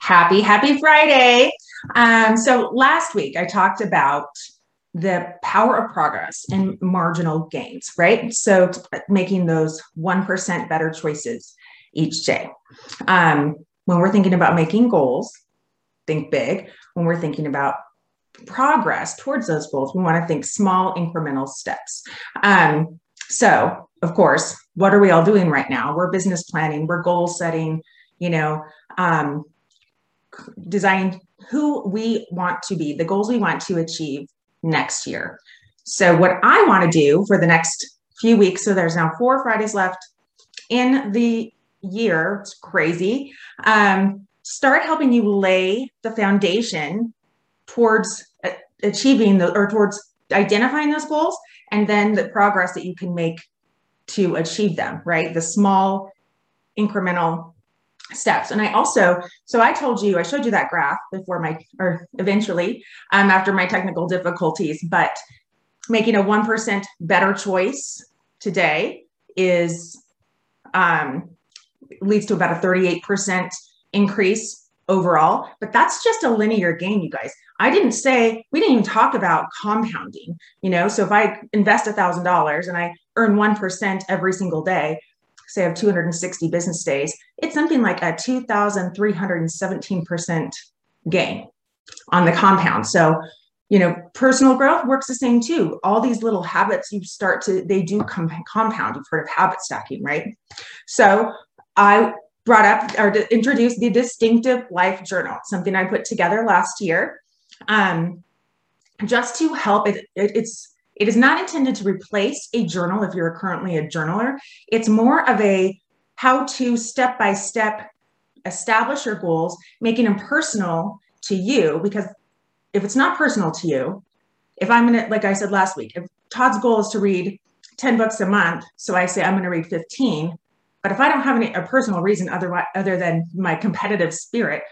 Happy, happy Friday. Um, so last week I talked about the power of progress and marginal gains, right? So making those 1% better choices each day. Um, when we're thinking about making goals, think big. When we're thinking about progress towards those goals, we want to think small incremental steps. Um, so, of course, what are we all doing right now? We're business planning, we're goal setting, you know, um, designing who we want to be, the goals we want to achieve next year. So, what I want to do for the next few weeks, so there's now four Fridays left in the year, it's crazy. Um, start helping you lay the foundation towards achieving the or towards identifying those goals and then the progress that you can make to achieve them, right? The small incremental steps. And I also, so I told you, I showed you that graph before my, or eventually um, after my technical difficulties, but making a 1% better choice today is, um, leads to about a 38% increase overall, but that's just a linear gain, you guys. I didn't say, we didn't even talk about compounding, you know? So if I invest a thousand dollars and I earn 1% every single day, say I have 260 business days, it's something like a 2,317% gain on the compound. So, you know, personal growth works the same too. All these little habits you start to, they do compound. You've heard of habit stacking, right? So I brought up or introduced the distinctive life journal, something I put together last year, um, just to help. It, it, it's it is not intended to replace a journal if you're currently a journaler. It's more of a how to step by step establish your goals, making them personal to you. Because if it's not personal to you, if I'm gonna, like I said last week, if Todd's goal is to read 10 books a month, so I say I'm gonna read 15, but if I don't have any a personal reason other, other than my competitive spirit,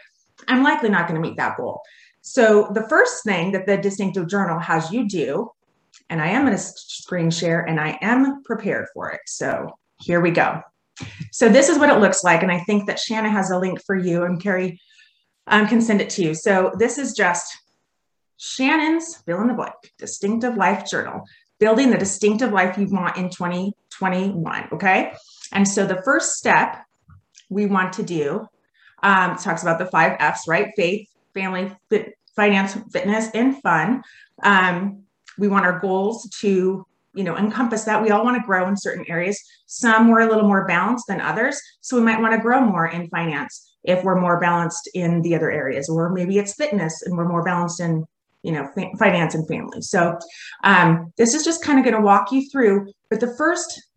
I'm likely not going to meet that goal. So the first thing that the distinctive journal has you do, and I am going to screen share and I am prepared for it. So here we go. So this is what it looks like. And I think that Shanna has a link for you and Carrie um, can send it to you. So this is just Shannon's fill in the blank distinctive life journal, building the distinctive life you want in 2021. Okay. And so the first step we want to do um, talks about the five F's, right? Faith, family, fit, finance, fitness, and fun. Um, we want our goals to you know encompass that we all want to grow in certain areas some we're a little more balanced than others so we might want to grow more in finance if we're more balanced in the other areas or maybe it's fitness and we're more balanced in you know finance and family so um, this is just kind of going to walk you through but the first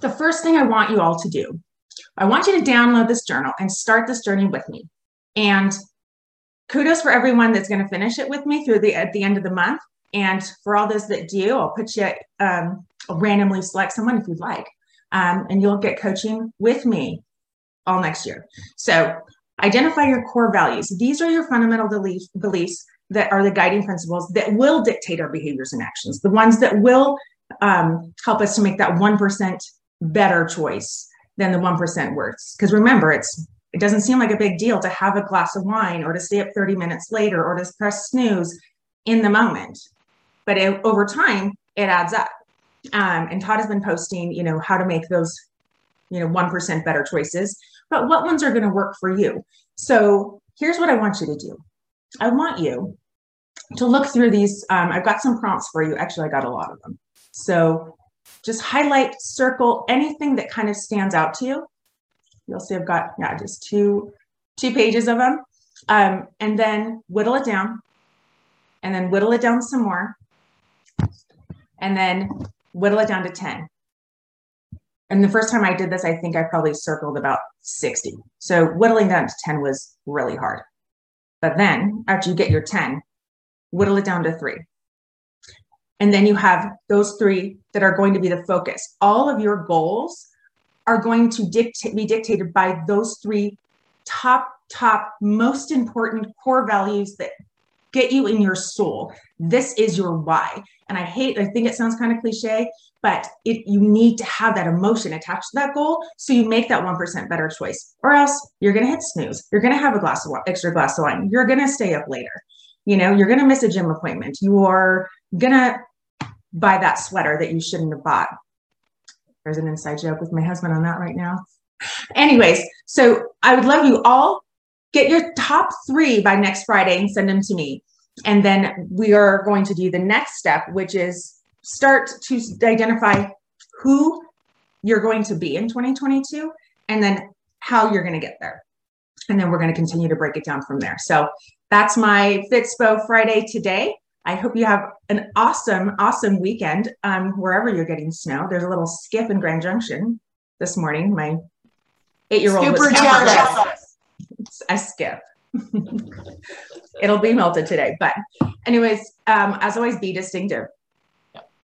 the first thing I want you all to do, I want you to download this journal and start this journey with me. And kudos for everyone that's going to finish it with me through the at the end of the month. And for all those that do, I'll put you um, I'll randomly select someone if you'd like, um, and you'll get coaching with me all next year. So identify your core values. These are your fundamental beliefs, beliefs that are the guiding principles that will dictate our behaviors and actions. The ones that will um, help us to make that 1% better choice than the 1% worse. Because remember, it's it doesn't seem like a big deal to have a glass of wine or to stay up 30 minutes later or to press snooze in the moment. But it, over time, it adds up. Um, and Todd has been posting, you know, how to make those, you know, 1% better choices, but what ones are going to work for you. So here's what I want you to do. I want you to look through these. Um, I've got some prompts for you. Actually, I got a lot of them. So just highlight, circle anything that kind of stands out to you. You'll see I've got, yeah, just two, two pages of them. Um, and then whittle it down and then whittle it down some more and then whittle it down to 10. And the first time I did this, I think I probably circled about 60. So whittling down to 10 was really hard. But then after you get your 10, whittle it down to three. And then you have those three that are going to be the focus. All of your goals are going to dictate, be dictated by those three top, top, most important core values that get you in your soul. This is your why. And I hate, I think it sounds kind of cliche, but it, you need to have that emotion attached to that goal. So you make that 1% better choice, or else you're going to hit snooze. You're going to have a glass of extra glass of wine. You're going to stay up later. You know, you're going to miss a gym appointment. You're going to buy that sweater that you shouldn't have bought. There's an inside joke with my husband on that right now. Anyways, so I would love you all get your top three by next Friday and send them to me. And then we are going to do the next step, which is start to identify who you're going to be in 2022 and then how you're going to get there. And then we're going to continue to break it down from there. So that's my Fitspo Friday today. I hope you have an awesome, awesome weekend um, wherever you're getting snow. There's a little skip in Grand Junction this morning. My eight year old was super jealous. I skip. It'll be melted today. But, anyways, um, as always, be distinctive.